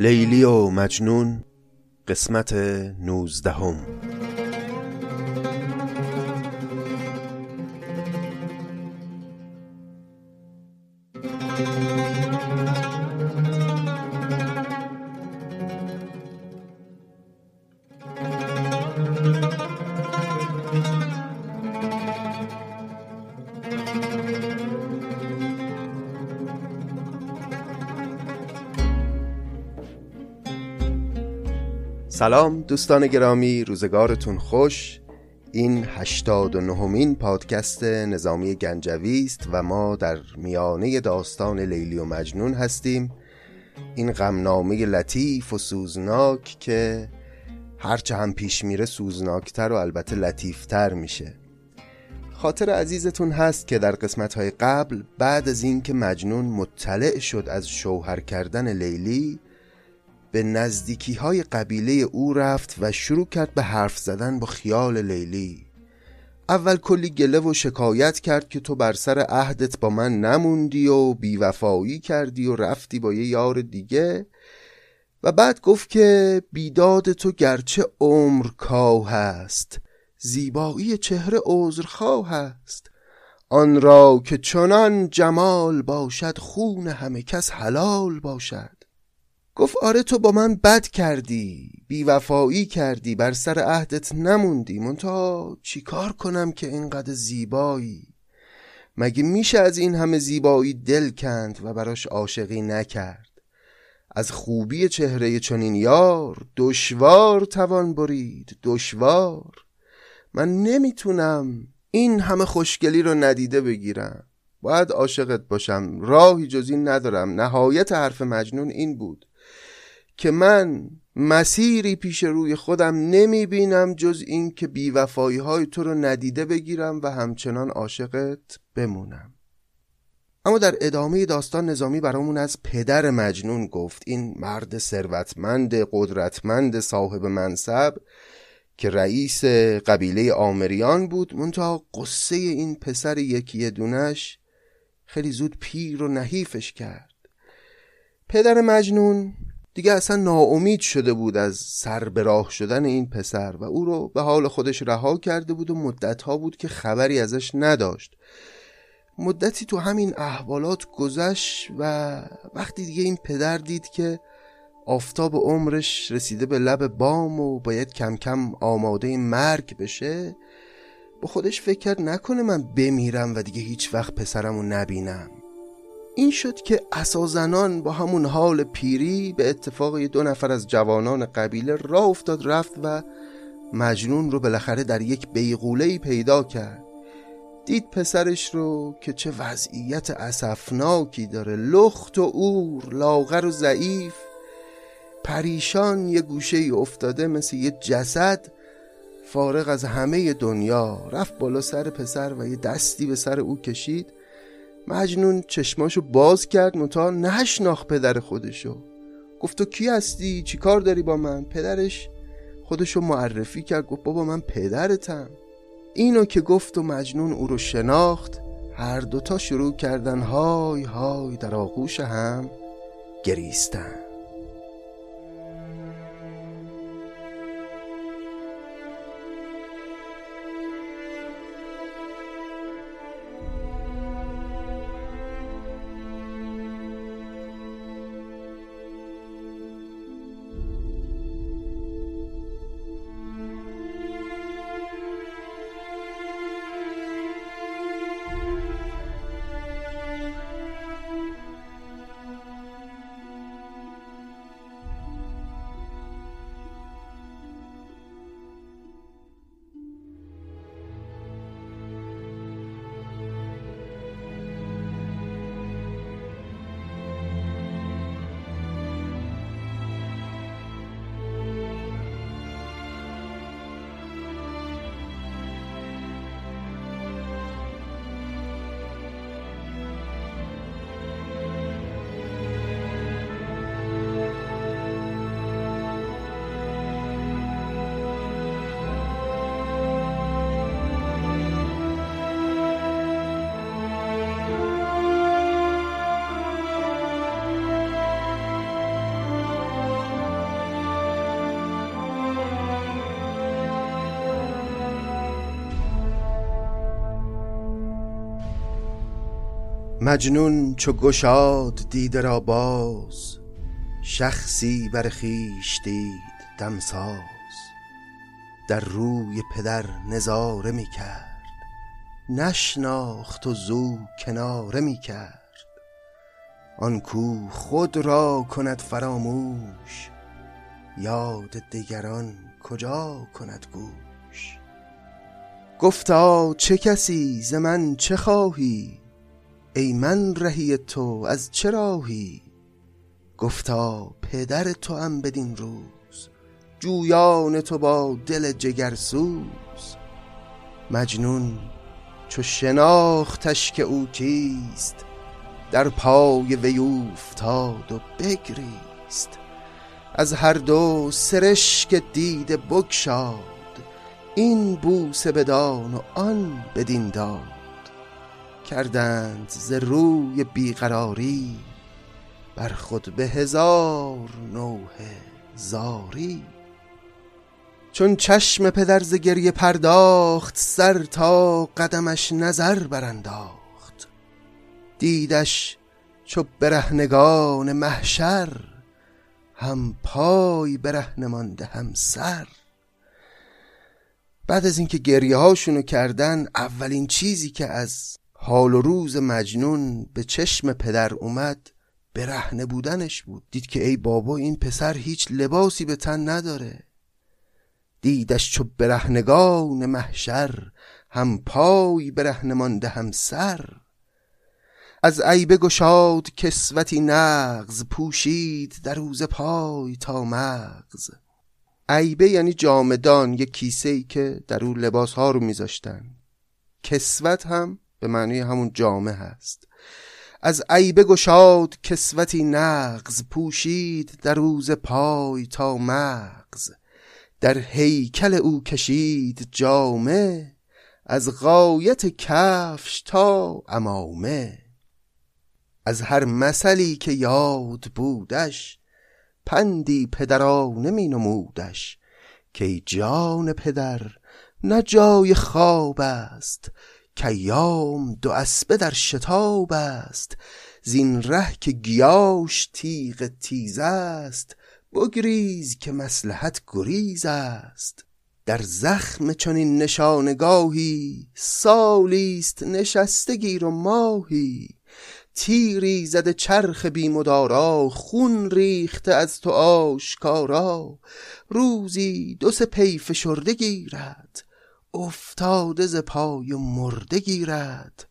لیلی و مجنون قسمت نوزدهم. سلام دوستان گرامی روزگارتون خوش. این هشتاد و نهمین پادکست نظامی گنجوی است و ما در میانه داستان لیلی و مجنون هستیم. این غمنامه لطیف و سوزناک که هرچه هم پیش میره سوزناکتر و البته لطیفتر میشه. خاطر عزیزتون هست که در قسمت های قبل بعد از اینکه مجنون مطلع شد از شوهر کردن لیلی به نزدیکی های قبیله او رفت و شروع کرد به حرف زدن با خیال لیلی. اول کلی گله و شکایت کرد که تو بر سر عهدت با من نموندی و بیوفایی کردی و رفتی با یه یار دیگه. و بعد گفت که بیداد تو گرچه عمر کاه هست زیبایی چهره عذرخواه است. آن را که چنان جمال باشد خون همه کس حلال باشد. گفت آره تو با من بد کردی بیوفایی کردی بر سر عهدت نموندی. منتها چیکار کنم که اینقدر زیبایی؟ مگه میشه از این همه زیبایی دل کند و براش عاشقی نکرد؟ از خوبی چهره چنین یار دشوار توان برید دشوار. من نمی‌تونم این همه خوشگلی رو ندیده بگیرم. باید عاشقت باشم راهی جز این ندارم. نهایت حرف مجنون این بود. که من مسیری پیش روی خودم نمی بینم جز این که بیوفایی های تو رو ندیده بگیرم و همچنان عاشقت بمونم. اما در ادامه داستان نظامی برامون از پدر مجنون گفت این مرد ثروتمند قدرتمند صاحب منصب که رئیس قبیله آمریان بود منتها قصه این پسر یکی دونش خیلی زود پیر و نحیفش کرد. پدر مجنون دیگه اصلا ناامید شده بود از سر به راه شدن این پسر و او رو به حال خودش رها کرده بود و مدتها بود که خبری ازش نداشت. مدتی تو همین احوالات گذشت و وقتی دیگه این پدر دید که آفتاب عمرش رسیده به لب بام و باید کم کم آماده مرگ بشه با خودش فکر نکنه من بمیرم و دیگه هیچ وقت پسرم رو نبینم. این شد که اسازنان با همون حال پیری به اتفاق دو نفر از جوانان قبیله راه افتاد رفت و مجنون رو بالاخره در یک بیغوله پیدا کرد. دید پسرش رو که چه وضعیت اسفناکی داره. لخت و اور لاغر و ضعیف. پریشان یه گوشه ای افتاده مثل یه جسد فارغ از همه دنیا. رفت بالا سر پسر و یه دستی به سر او کشید. مجنون چشماشو باز کرد متا نشناخت پدر خودشو. گفت تو کی هستی؟ چی کار داری با من؟ پدرش خودشو معرفی کرد گفت بابا من پدرتم. اینو که گفت و مجنون او رو شناخت هر دوتا شروع کردن های های در آغوش هم گریستن. مجنون چو گشاد دیده را باز شخصی بر خویش دید دمساز در روی پدر نظاره می کرد نشناخت و زو کناره می کرد. آن کو خود را کند فراموش یاد دگران کجا کند گوش. گفتا چه کسی ز من چه خواهی؟ ای من رهی تو از چه راهی؟ گفتا پدر تو هم بدین روز جویان تو با دل جگرسوز. مجنون چو شناختش که او کیست در پای وی اوفتاد و بگریست. از هر دو سرشک دیده بگشاد این بوسه بدان و آن بدین داد. کردند ز روی بیقراری بر خود به هزار نوحه زاری. چون چشم پدر ز گریه پرداخت سر تا قدمش نظر برانداخت. دیدش چو برهنگان محشر هم پای برهنه مانده هم سر. بعد از اینکه گریه هاشونو کردن اولین چیزی که از حال و روز مجنون به چشم پدر اومد برهنه بودنش بود. دید که ای بابا این پسر هیچ لباسی به تن نداره. دیدش چو برهنگان محشر هم پای برهنه مانده هم سر. از عیبه گشاد کسوتی نغز پوشید در روز پای تا مغز. عیبه یعنی جامدان یک کیسه ای که در اون لباس ها رو میذاشتن. کسوت هم به معنی همون جامه هست. از عیبه گشاد کسوتی نغز پوشید در روز پای تا مغز. در هیکل او کشید جامه از غایت کفش تا امامه از هر مثلی که یاد بودش پندی پدرانه می نمودش که جان پدر نه جای خواب است کیام دو اسبه در شتاب است. زین ره که گیاش تیغ تیز است. بگریز که مسلحت گریز است. در زخم چنین نشانگاهی سالیست نشسته گیر و ماهی. تیری زده چرخ بیمدارا خون ریخته از تو آشکارا. روزی دو سه پی فشرده گیرد. افتاده ز پای و مرده گیرد.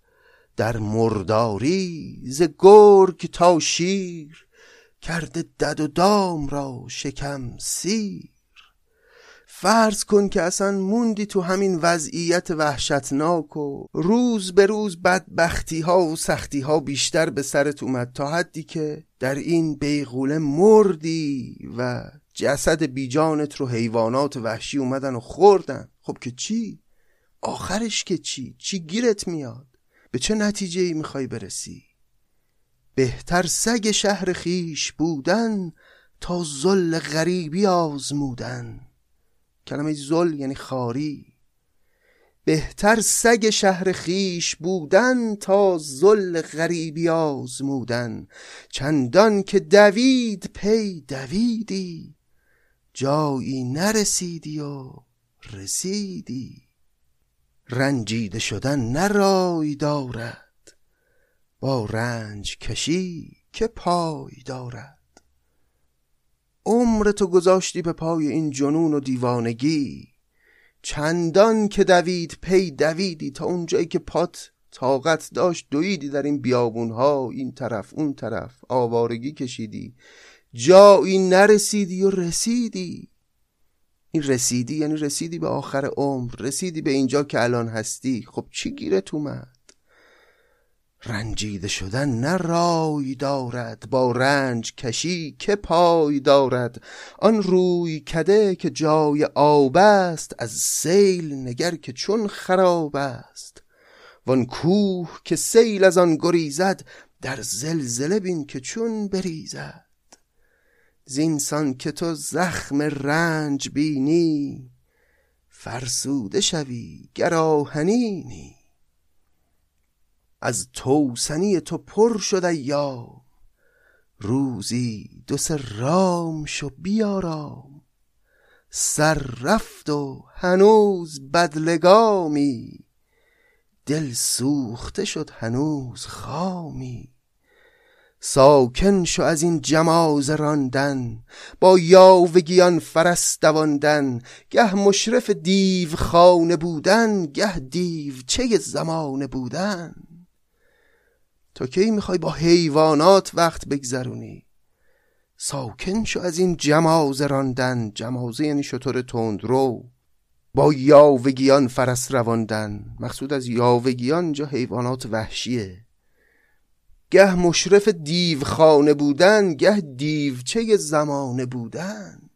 در مرداری ز گرگ تا شیر کرده دد و دام را شکم سیر. فرض کن که اصلا موندی تو همین وضعیت وحشتناک و روز به روز بدبختی ها و سختی ها بیشتر به سرت اومد تا حدی که در این بیغوله مردی و جسد بیجانت رو حیوانات وحشی اومدن و خوردن. خب که چی؟ آخرش که چی؟ چی گیرت میاد؟ به چه نتیجه ای می‌خوای برسی؟ بهتر سگ شهر خیش بودن تا زل غریبی آزمودن کلمه زل یعنی خاری بهتر سگ شهر خیش بودن تا زل غریبی آزمودن چندان که دوید پی دویدی جایی نرسیدی و رسیدی. رنجیده شدن نرای دارد. با رنج کشی که پای دارد. عمر تو گذاشتی به پای این جنون و دیوانگی. چندان که دوید پی دویدی تا اونجایی که پات طاقت داشت دویدی در این بیابون ها این طرف اون طرف آوارگی کشیدی. جایی نرسیدی و رسیدی. این رسیدی یعنی رسیدی به آخر عمر رسیدی به اینجا که الان هستی. خب چی گیرت اومد؟ رنجیده شدن نه رای دارد با رنج کشی که پای دارد. آن روی کده که جای آب است از سیل نگر که چون خراب است. وان کوه که سیل از آن گریزد در زلزله بین که چون بریزد. زینسان که تو زخم رنج بینی فرسوده شوی گراهنینی از توسنی تو پر شد یا روزی دو رام شو بیارام. سر رفت و هنوز بدلگامی دل سوخته شد هنوز خامی. ساکن شو از این جماز راندن با یاوگیان فرس دواندن گه مشرف دیو خانه بودن گه دیو چه زمانه بودن. تا کی می‌خوای با حیوانات وقت بگذرونی؟ ساکن شو از این جمازه راندن. جمازه یعنی شطور تندرو با یاوگیان فرس رواندن مقصود از یاوگیان جا حیوانات وحشیه. گه مشرف دیو خانه بودن گه دیوچه زمانه بودن.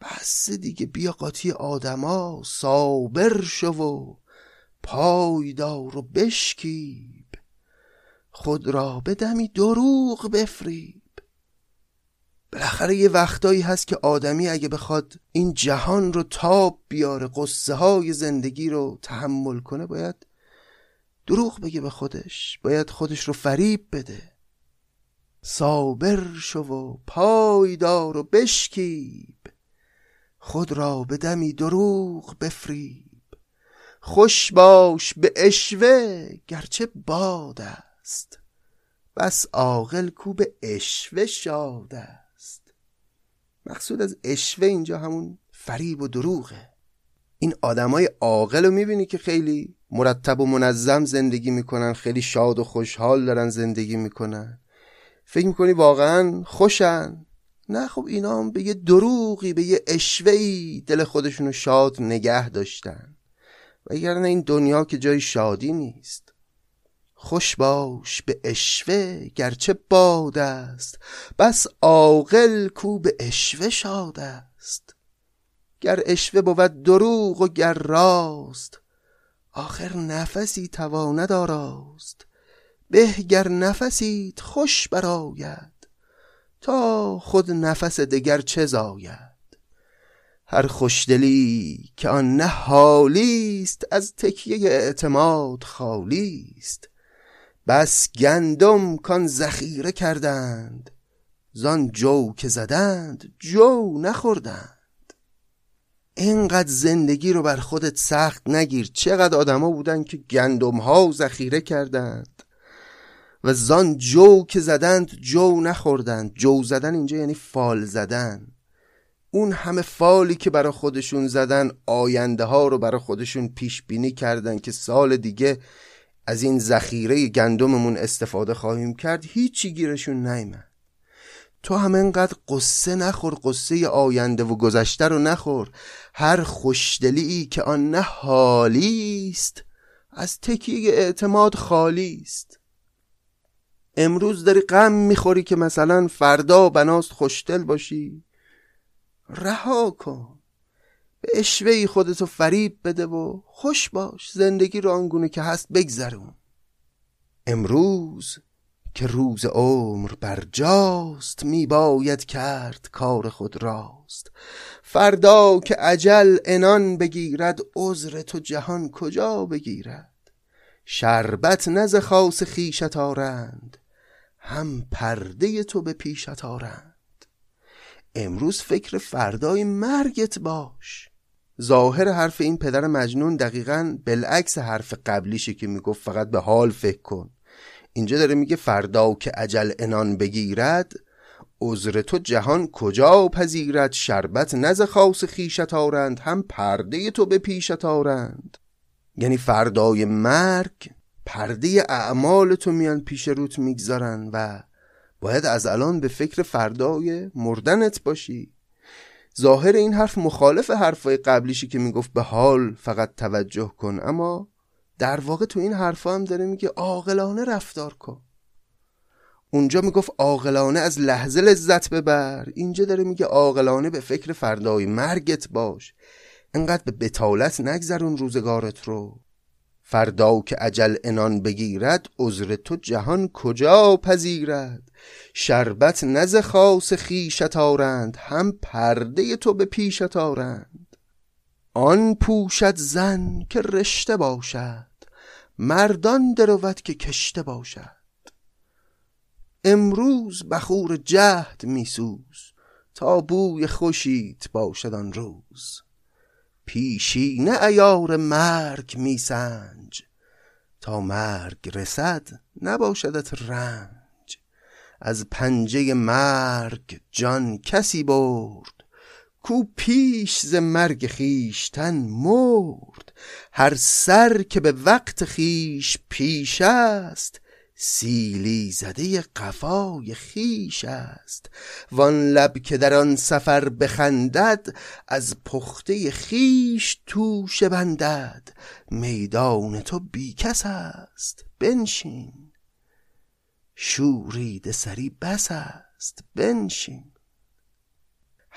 بس دیگه بیا قاطی آدما صابر شو و پایدار و بشکیب. خود را به دمی دروغ بفریب. بالاخره یه وقتایی هست که آدمی اگه بخواد این جهان رو تاب بیاره قصه های زندگی رو تحمل کنه باید دروغ بگه به خودش. باید خودش رو فریب بده. صابر شو و پایدار و بشکیب. خود را به دمی دروغ بفریب. خوش باش به اشوه گرچه باد است. بس عاقل کو به اشوه شاد است. مقصود از اشوه اینجا همون فریب و دروغه. این آدمای عاقل رو می‌بینی که خیلی مرتب و منظم زندگی می‌کنن خیلی شاد و خوشحال دارن زندگی می‌کنن. فکر می‌کنی واقعا خوشن؟ نه خب اینا هم به یه دروغی به یه اشوهی دل خودشونو شاد نگه داشتن. وگرنه این دنیا که جای شادی نیست. خوش باش به اشوه گرچه باد است. بس عاقل کو به اشوه شاد است. گر اشوه بود دروغ و گر راست آخر نفسی تواند آراست. به گر نفسیت خوش براید تا خود نفس دگر چه زاید. هر خوشدلی که آن نه حالیست از تکیه اعتماد خالیست. بس گندم کان ذخیره کردند زان جو که زدند جو نخوردند. اینقدر زندگی رو بر خودت سخت نگیر. چقدر آدما بودن که گندم ها ذخیره کردند و زان جو که زدند جو نخوردند. جو زدن اینجا یعنی فال زدن. اون همه فالی که برای خودشون زدن آینده ها رو برای خودشون پیش بینی کردن که سال دیگه از این ذخیره گندممون استفاده خواهیم کرد. هیچی گیرشون نیمد تو هم انقدر قصه نخور قصه آینده و گذشته رو نخور. هر خوشدلی که آن نه حالی است از تکیه اعتماد خالی است. امروز داری غم می‌خوری که مثلا فردا بناست خوشدل باشی. رها کن. به اشوهی خودتو فریب بده و خوش باش. زندگی رو آنگونه که هست بگذرون. امروز که روز عمر برجاست می باید کرد کار خود راست. فردا که عجل انان بگیرد عذر تو جهان کجا بگیرد؟ شربت نز خاص خیشت آرند هم پرده تو به پیشت آرند. امروز فکر فردای مرگت باش. ظاهر حرف این پدر مجنون دقیقا بالعکس حرف قبلیشه که می‌گفت فقط به حال فکر کن. اینجا داره میگه فردا که عجل انان بگیرد عذر تو جهان کجا پذیرد؟ شربت نز خاص خیشت آرند هم پرده تو به پیشت آرند. یعنی فردای مرگ پرده اعمال تو میان پیش روت می‌گذارن و باید از الان به فکر فردای مردنت باشی. ظاهر این حرف مخالف حرفای قبلیشی که می‌گفت به حال فقط توجه کن اما در واقع تو این حرفا هم داره میگه عاقلانه رفتار کن. اونجا می‌گفت عاقلانه از لحظه لذت ببر. اینجا داره میگه عاقلانه به فکر فردای مرگت باش. انقدر به بتالت نگذرون روزگارت رو. فردا که عجل انان بگیرد عذر تو جهان کجا پذیرد؟ شربت نز خاص خیشت آرند هم پرده تو به پیشت آرند. آن پوشد زن که رشته باشد مردان درود که کشته باشد. امروز بخور جهد میسوز تا بوی خوشیت باشد آن روز. پیشینه ایار مرگ میسنج تا مرگ رسد نباشدت رنج. از پنجه مرگ جان کسی برد کو پیش ز مرگ خیشتن مرد. هر سر که به وقت خیش پیش است سیلی زده قفای خیش است. وان لب که در آن سفر بخندد از پخته خیش توشه بندد. میدان تو بیکس است بنشین. شورید سری بس است بنشین.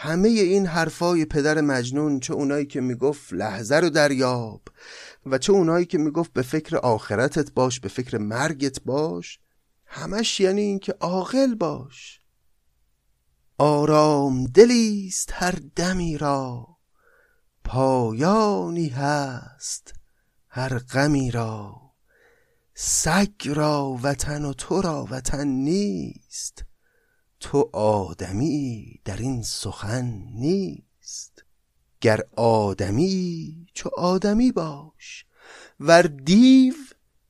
همه این حرفای پدر مجنون چه اونایی که می‌گفت لحظه رو دریاب و چه اونایی که می‌گفت به فکر آخرتت باش به فکر مرگت باش همش یعنی اینکه عاقل باش. آرام دلیست هر دمی را پایانی هست هر غمی را. سگ را وطن و تو را وطن نیست تو آدمی در این سخن نیست. گر آدمی چو آدمی باش ور دیو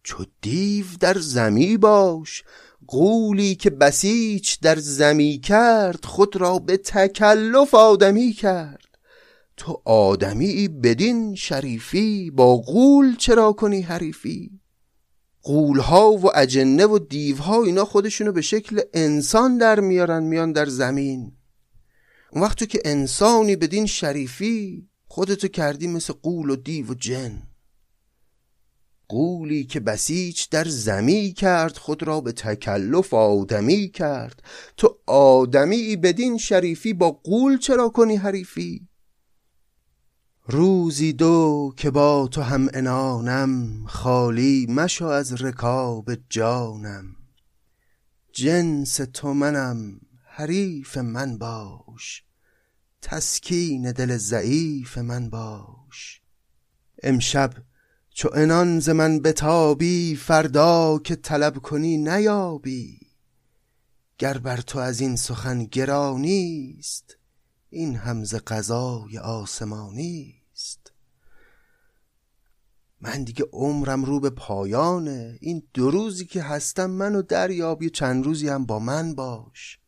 چو دیو در زمی باش. قولی که بسیچ در زمی کرد خود را به تکلف آدمی کرد. تو آدمی بدین شریفی با قول چرا کنی حریفی؟ قولها و اجنه و دیوها اینا خودشونو به شکل انسان در میارن میان در زمین. اون وقت تو که انسانی بدین شریفی خودتو کردی مثل قول و دیو و جن. قولی که بسیج در زمی کرد خود را به تکلف آدمی کرد. تو آدمی بدین شریفی با قول چرا کنی حریفی؟ روزی دو که با تو هم انانم خالی مشو از رکاب جانم. جنس تو منم حریف من باش. تسکین دل ضعیف من باش. امشب چو انان ز من بتابی فردا که طلب کنی نیابی. گر بر تو از این سخن گرانیست این همز قضای آسمانی من دیگه عمرم رو به پایانه. این دو روزی که هستم منو دریاب یه چند روزی هم با من باش.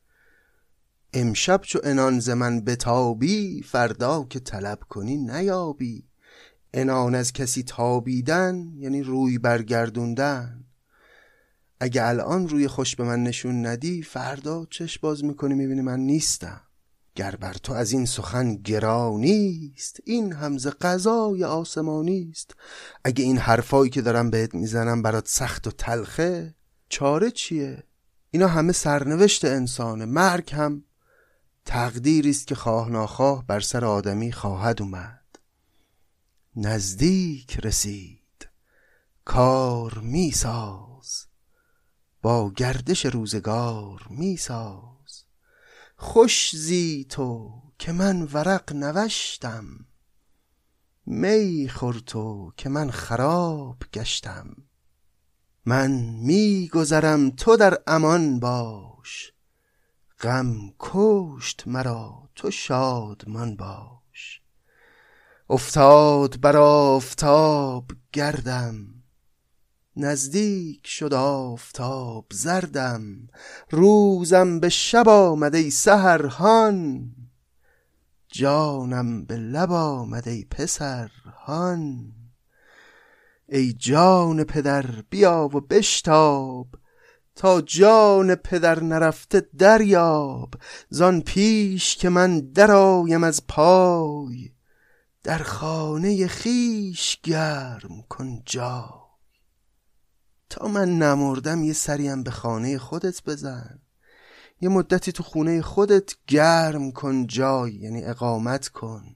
امشب چو انان من بتابی فردا که طلب کنی نیابی. انان از کسی تابیدن یعنی روی برگردوندن. اگه الان روی خوش به من نشون ندی فردا چش باز می‌کنی می‌بینی من نیستم. گر بر تو از این سخن گرانیست این همز قضای آسمانی است. اگه این حرفایی که دارم بهت می‌زنم برات سخت و تلخه چاره چیه؟ اینا همه سرنوشت انسانه مرگ هم تقدیری است که خواه ناخواه بر سر آدمی خواهد اومد. نزدیک رسید. کار میساز. با گردش روزگار میساز. خوش زی تو که من ورق نوشتم. می خور تو که من خراب گشتم. من می گذرم تو در امان باش. غم کشت مرا تو شادمان باش. افتاد بر آفتاب گردم. نزدیک شد آفتاب زردم روزم به شب آمد ای سحرهان. جانم به لب آمد ای پسر ای جان پدر بیا و بشتاب تا جان پدر نرفته دریاب. زان پیش که من درآیم از پای در خانه خیش گرم کن جا. تا من نمردم یه سریم به خانه خودت بزن. یه مدتی تو خونه خودت گرم کن جای یعنی اقامت کن.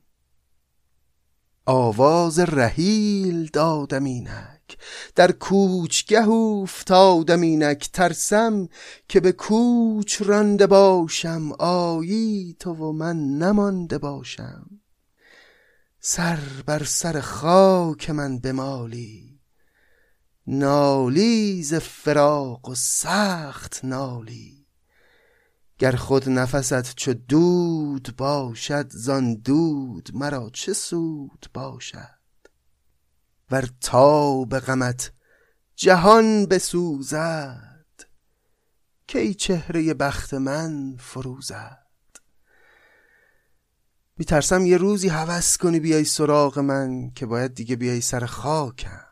آواز رحیل دادم اینک در کوچگه افتادم اینک. ترسم که به کوچ رانده باشم آیی تو و من نمانده باشم. سر بر سر خاک من بمالی. نالی ز فراق و سخت نالی. گر خود نفست چو دود باشد زان دود مرا چه سود باشد؟ ور تا به غمت جهان بسوزد کی چهره بخت من فروزد؟ میترسم یه روزی هوس کنی بیای سراغ من که باید دیگه بیای سر خاکم.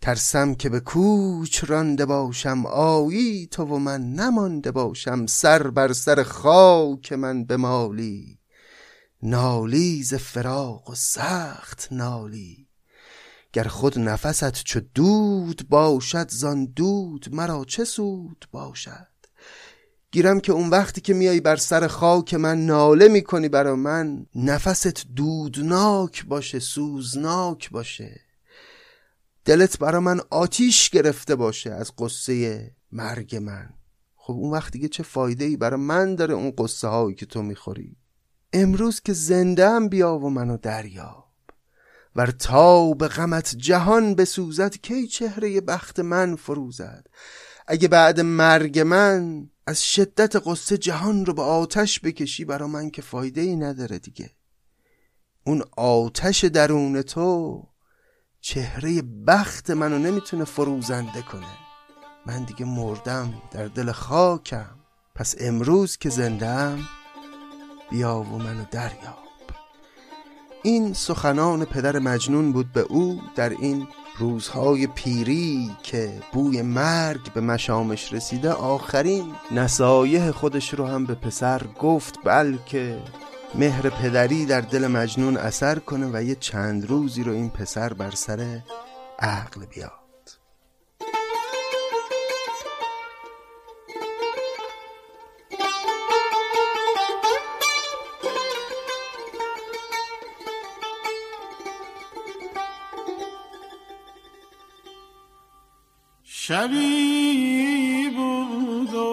ترسم که به کوچ رانده باشم آیی تو و من نمانده باشم. سر بر سر خاک من بمالی. نالی ز فراق و سخت نالی. گر خود نفست چو دود باشد زان دود مرا چه سود باشد؟ گیرم که اون وقتی که میای بر سر خاک من ناله می‌کنی برا من. نفست دودناک باشه سوزناک باشه. دلت برا من آتیش گرفته باشه از قصه مرگ من. خب اون وقت دیگه چه فایده ای برا من داره اون قصه هایی که تو می‌خوری؟ امروز که زنده هم بیا و منو دریاب. ور تا به غمت جهان بسوزد کی چهره بخت من فروزد؟ اگه بعد مرگ من از شدت قصه جهان رو به آتش بکشی برا من که فایده ای نداره دیگه. اون آتش درون تو چهره بخت منو نمی‌تونه فروزنده کنه. من دیگه مردم در دل خاکم. پس امروز که زندم بیا و منو دریاب. این سخنان پدر مجنون بود به او در این روزهای پیری که بوی مرگ به مشامش رسیده آخرین نصایح خودش رو هم به پسر گفت بلکه مهر پدری در دل مجنون اثر کنه و یه چند روزی رو این پسر بر سر عقل بیاد. شبی بود و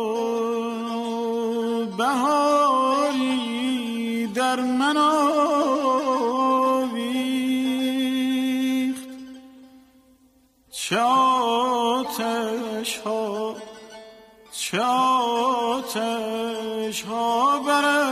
بهاری چه آتش ها چه آتش ها فرو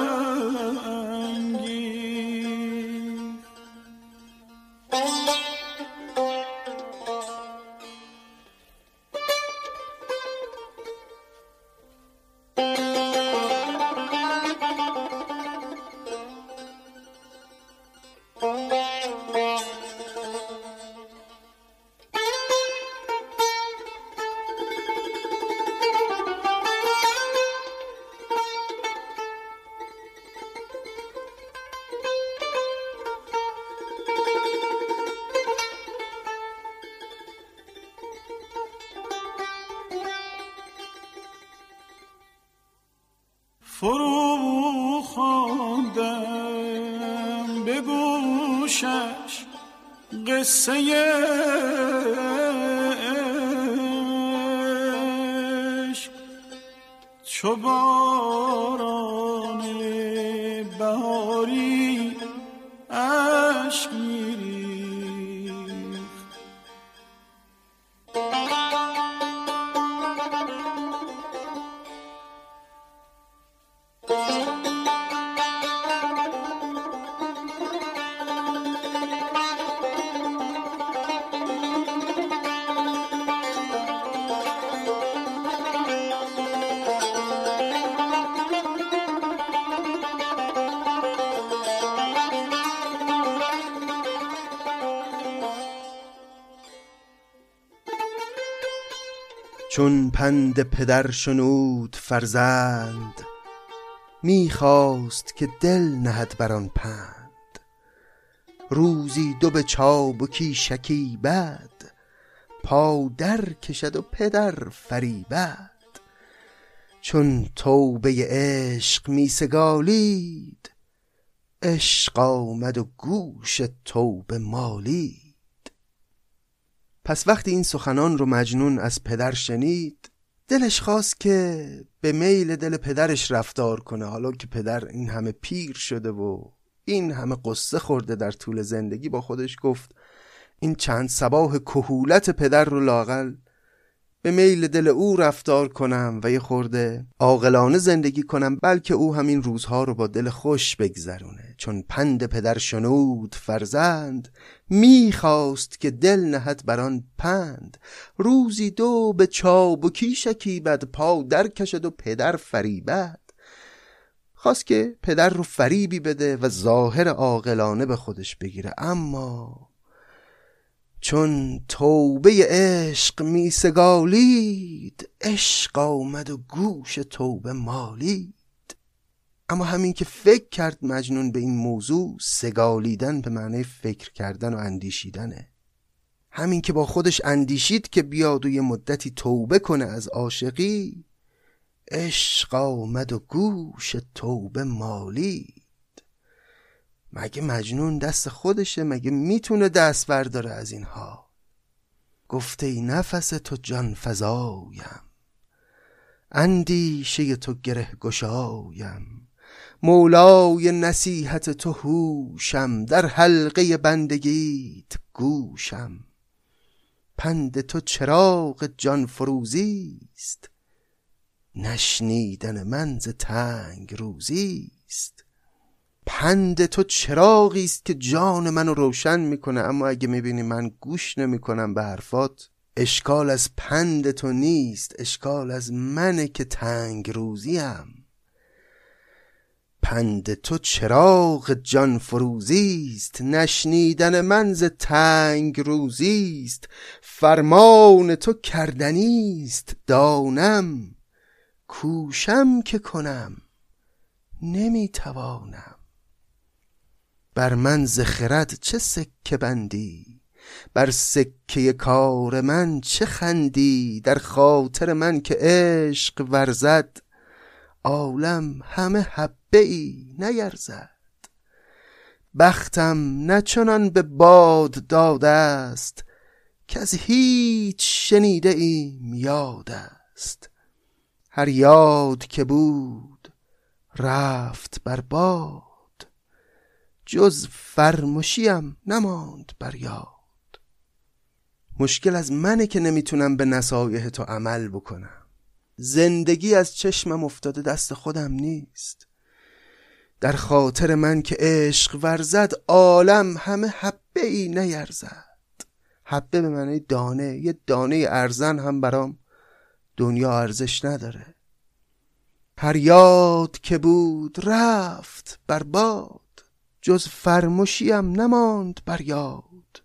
چون پند پدر شنود فرزند می‌خواست که دل نهد بر آن پند. روزی دو به چابکی شکیبد پا در کشد و پدر فریبد. چون توبه عشق می سگالید عشق آمد و گوش توبه مالید. پس وقتی این سخنان رو مجنون از پدر شنید دلش خواست که به میل دل پدرش رفتار کنه. حالا که پدر این همه پیر شده و این همه قصه خورده در طول زندگی با خودش گفت این چند سباه کهولت پدر رو لاقل به میل دل او رفتار کنم و یه خورده عاقلانه زندگی کنم بلکه او همین روزها رو با دل خوش بگذرونه. چون پند پدر شنود فرزند می‌خواست که دل نهد بر آن پند. روزی دو به چابکی شکیبد پا در کشد و پدر فریبد. خواست که پدر رو فریبی بده و ظاهر عاقلانه به خودش بگیره. اما چون توبه عشق می سگالید عشق آمد و گوش توبه مالید. اما همین که فکر کرد مجنون به این موضوع سگالیدن به معنی فکر کردن و اندیشیدنه. همین که با خودش اندیشید که بیاد و یه مدتی توبه کنه از عاشقی عشق آمد و گوش توبه مالید مگه مجنون دست خودشه؟ مگه می‌تونه دست برداره از اینها؟ گفته ای نفس تو جان فزایم. اندیشه تو گره گشایم. مولای نصیحت تو هوشم در حلقه بندگیت گوشم. پند تو چراغ جان فروزیست نشنیدن منز تنگ روزیست. پند تو چراغی است که جان منو روشن می‌کنه اما اگه می‌بینی من گوش نمی‌کنم به حرفات اشکال از پند تو نیست اشکال از منه که تنگ روزیم. پند تو چراغ جان فروزیست نشنیدن منز تنگ روزیست. فرمان تو کردنیست دانم. کوشم که کنم نمی‌توانم. بر من زخرد چه سکه بندی؟ بر سکه کار من چه خندی؟ در خاطر من که عشق ورزد عالم همه حبه ای نیرزد. بختم نه به باد داده است که از هیچ شنیده ایم یاد است. هر یاد که بود رفت بر باد جز فرموشیم نماند بر یاد. مشکل از منه که نمی‌تونم به نصایح تو عمل بکنم. زندگی از چشمم افتاده دست خودم نیست. در خاطر من که عشق ورزد عالم همه حبه ای نیرزد. حبه به معنی دانه یه دانه ارزن هم برام دنیا ارزش نداره. هر یاد که بود رفت برباد جز فرموشیم نماند بر یاد.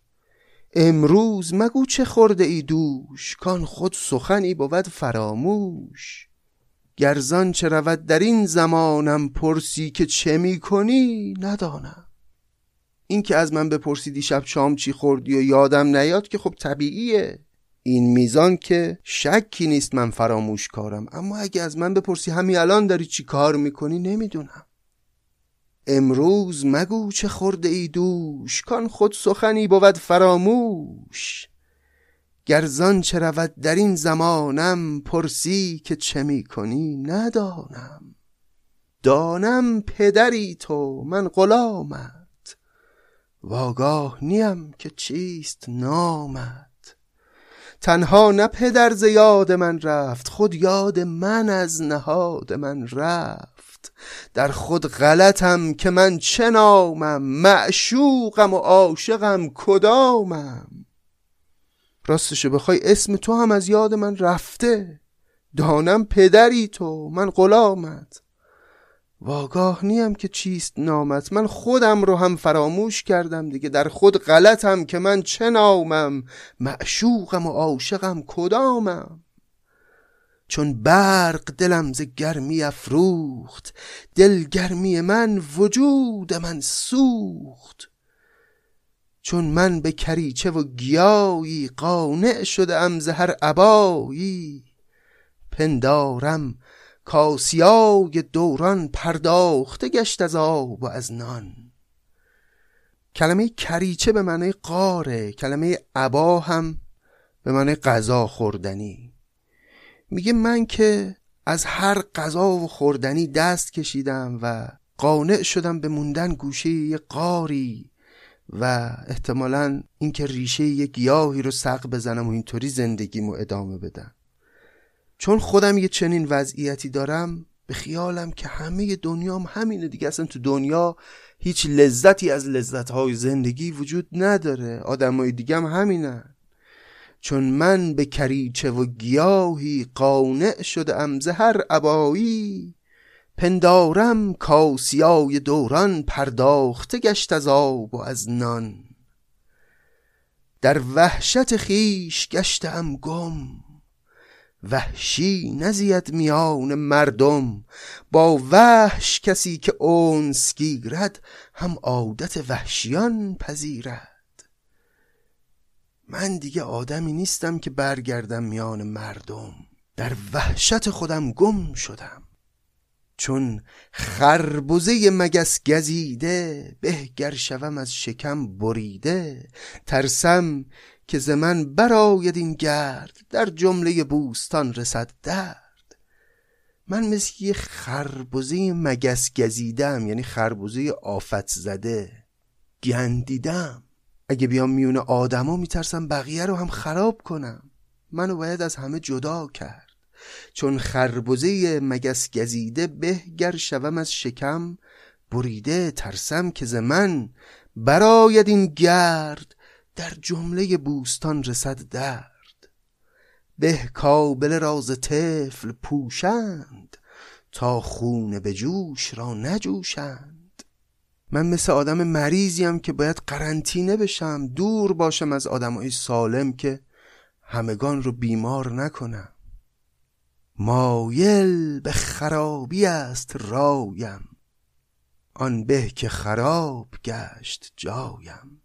امروز مگو چه خورده ای دوش کان خود سخنی بود فراموش. گرزان چه رود در این زمانم پرسی که چه می کنی ندانم. این که از من بپرسیدی شب شام چی خوردی و یادم نیاد که خب طبیعیه. این میزان که شکی نیست من فراموش کارم. اما اگه از من بپرسی همین الان داری چی کار می‌کنی نمی‌دونم. امروز مگو چه خورده ای دوش؟ کان خود سخنی بود فراموش. گرزان چه رود در این زمانم پرسی که چه می کنی؟ ندانم. دانم پدری تو من غلامت. واگاه نیم که چیست نامت. تنها نه پدر ز یاد من رفت خود یاد من از نهاد من رفت. در خود غلطم که من چه نامم؟ معشوقم و عاشقم کدامم؟ راستشو بخوای اسم تو هم از یاد من رفته. دانم پدری تو من غلامت. واگاه نیم که چیست نامت. من خودم رو هم فراموش کردم دیگه. در خود غلطم که من چه نامم؟ معشوقم و عاشقم کدامم؟ چون برق دلم ز گرمی افروخت دل گرمی من وجود من سوخت. چون من به کریچه و گیایی قانع شده ام ز هر عبایی پندارم کاسیای دوران پرداخته گشت از آب و از نان. کلمه کریچه به معنی قاره کلمه عبا هم به معنی غذا خوردنی. میگه من که از هر غذا و خوردنی دست کشیدم و قانع شدم به موندن گوشه یه قاری. و احتمالا اینکه ریشه یک گیاهی رو سق بزنم و اینطوری زندگیمو ادامه بدم. چون خودم یه چنین وضعیتی دارم به خیالم که همه دنیام همینه دیگه. اصلا تو دنیا هیچ لذتی از لذتهای زندگی وجود نداره. آدمای دیگه هم همینن. چون من به کریچه و گیاهی قانع شده ام هر عبایی پندارم کاسیای دوران پرداخته گشت از آب و از نان. در وحشت خیش گشتم گم وحشی نزید میان مردم. با وحش کسی که اونس گیرد هم عادت وحشیان پذیرد. من دیگه آدمی نیستم که برگردم میان مردم. در وحشت خودم گم شدم. چون خربزه مگس گزیده بهگر شوم از شکم بریده. ترسم که ز من براید این گرد در جمله بوستان رسد درد. من مثل یه خربزه مگس گزیدم یعنی خربزه آفت زده گندیدم. اگه بیام میون آدما میترسم بقیه رو هم خراب کنم. منو باید از همه جدا کرد. چون خربزه مگس گزیده به گر شوم از شکم بریده ترسم که ز من براید این گرد در جمله بوستان رسد درد. به کابل راز طفل پوشند تا خون به جوش را نجوشند. من مثل آدم مریضیم که باید قرنطینه بشم دور باشم از آدمای سالم که همگان رو بیمار نکنم. مایل به خرابی است رایم. آن به که خراب گشت جایم.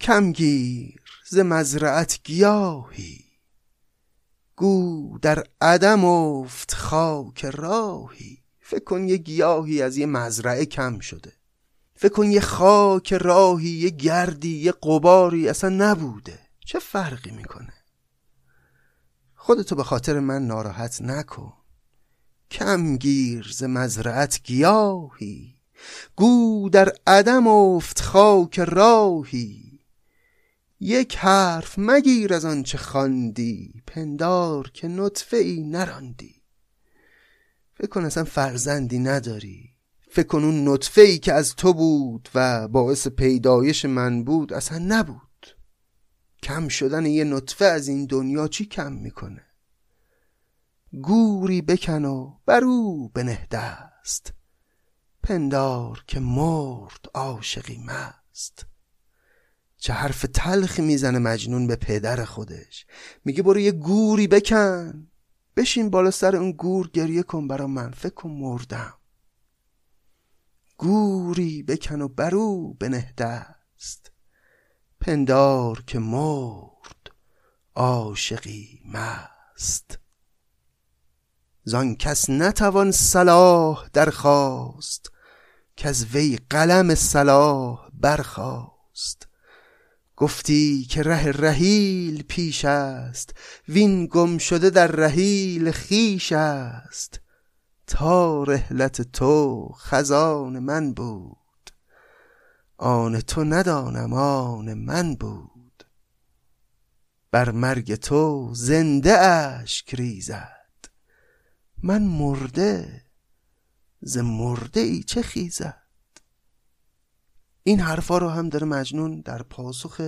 کمگیر ز مزرعت گیاهی. گو در عدم افت خاک راهی. فکر کن یه گیاهی از یه مزرعه کم شده. فکر کن یه خاک راهی یه گردی یه قباری اصلا نبوده. چه فرقی می‌کنه؟ خودتو به خاطر من ناراحت نکن. کم گیر ز مزرعت گیاهی. گو در عدم افت خاک راهی. یک حرف مگیر از آنچه خواندی پندار که نطفه ای نراندی. فکر کن اصلا فرزندی نداری. فکر کن اون نطفه ای که از تو بود و باعث پیدایش من بود اصلا نبود. کم شدن یه نطفه از این دنیا چی کم می‌کنه؟ گوری بکن و بر او بنه دست پندار که مرد عاشقی مست. چه حرف تلخی می‌زنه مجنون به پدر خودش. میگه برو یه گوری بکن. بشین بالا سر اون گور گریه کن برا من فکر کن مردم. گوری بکن و برو بنه دست پندار که مرد عاشقی مست. زان کس نتوان صلاح درخواست که از وی قلم صلاح برخواست گفتی که ره رهیل پیش است وین گم شده در رهیل خیش است. تا رحلت تو خزان من بود. آن تو ندانم آن من بود. بر مرگ تو زنده اشک ریزد. من مرده ز مرده ای چه خیزد؟ این حرفا رو هم داره مجنون در پاسخ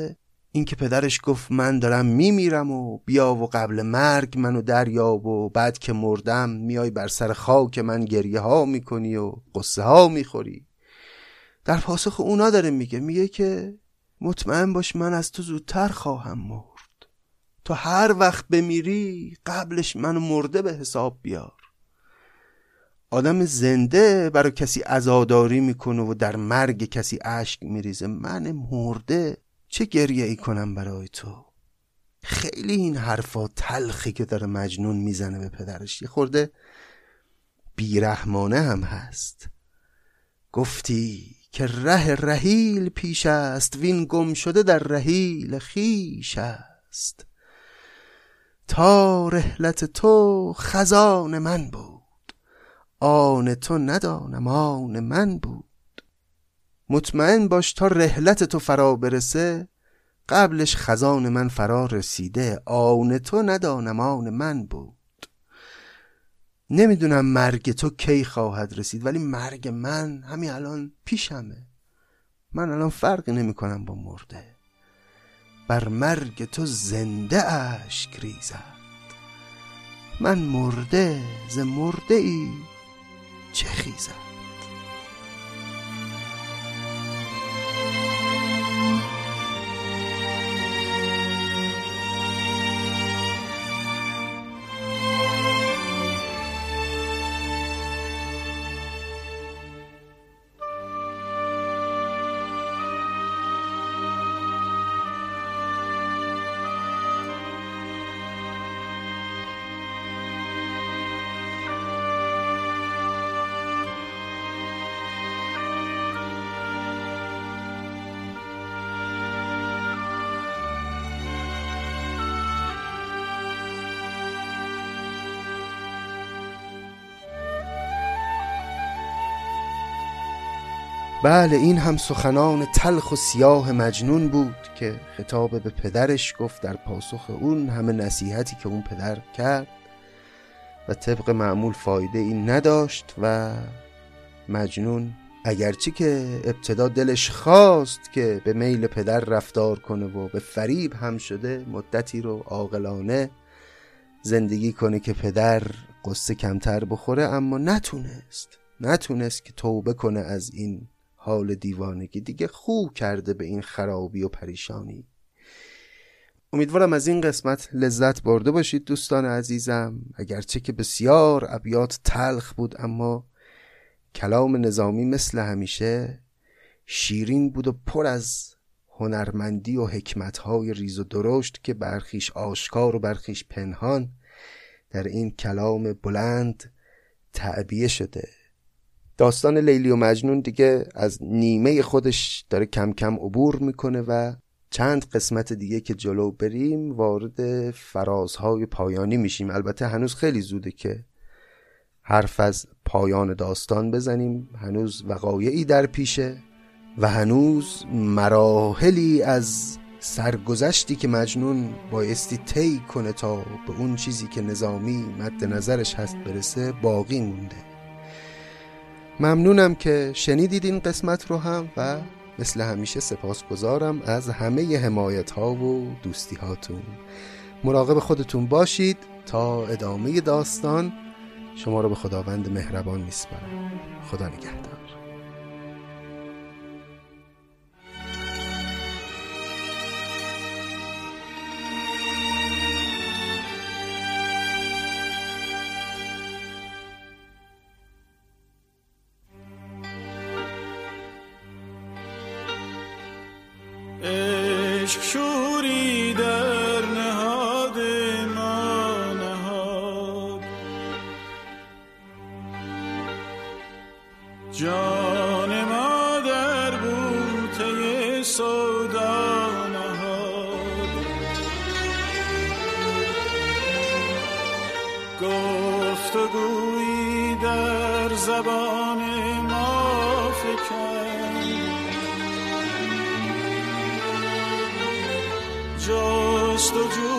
اینکه پدرش گفت من دارم میمیرم و بیا و قبل مرگ منو دریاب و بعد که مردم میای بر سر خاک من گریه ها می‌کنی و قصه ها می‌خوری. در پاسخ اونا داره میگه میگه که مطمئن باش من از تو زودتر خواهم مرد. تو هر وقت بمیری قبلش منو مرده به حساب بیار. آدم زنده برای کسی ازاداری می‌کنه و در مرگ کسی اشک میریزه. من مرده چه گریه ای کنم برای تو؟ خیلی این حرفا تلخی که داره مجنون می‌زنه به پدرش. یه خورده بیرحمانه هم هست. گفتی که ره رهیل پیش است وین گم شده در رهیل خیش است. تا رحلت تو خزان من بود آن تو ندانم آن من بود. مطمئن باش تا رحلت تو فرا برسه قبلش خزان من فرا رسیده آن تو ندانم آن من بود. نمی‌دونم مرگ تو کی خواهد رسید ولی مرگ من همین الان پیشمه. من الان فرقی نمی کنم با مرده. بر مرگ تو زنده اشک ریزد. من مرده ز مرده ای چه خیزد بله این هم سخنان تلخ و سیاه مجنون بود که خطاب به پدرش گفت در پاسخ اون همه نصیحتی که اون پدر کرد و طبق معمول فایده این نداشت و مجنون اگرچه که ابتدا دلش خواست که به میل پدر رفتار کنه و به فریب هم شده مدتی رو عاقلانه زندگی کنه که پدر قصه کمتر بخوره اما نتونست نتونست که توبه کنه از این حال دیوانگی دیگه خوب کرده به این خرابی و پریشانی. امیدوارم از این قسمت لذت برده باشید دوستان عزیزم. اگرچه که بسیار ابیات تلخ بود اما کلام نظامی مثل همیشه شیرین بود و پر از هنرمندی و حکمتهای ریز و درشت که برخیش آشکار و برخیش پنهان در این کلام بلند تعبیه شده. داستان لیلی و مجنون دیگه از نیمه خودش داره کم کم عبور می‌کنه و چند قسمت دیگه که جلو بریم وارد فرازهای پایانی میشیم. البته هنوز خیلی زوده که حرف از پایان داستان بزنیم. هنوز وقایعی در پیشه و هنوز مراحلی از سرگذشتی که مجنون بایستی طی کنه تا به اون چیزی که نظامی مد نظرش هست برسه باقی مونده. ممنونم که شنیدید این قسمت رو هم و مثل همیشه سپاسگزارم از همه حمایت ها و دوستی هاتون مراقب خودتون باشید تا ادامه داستان. شما رو به خداوند مهربان میسپارم. خدا نگهدار. still do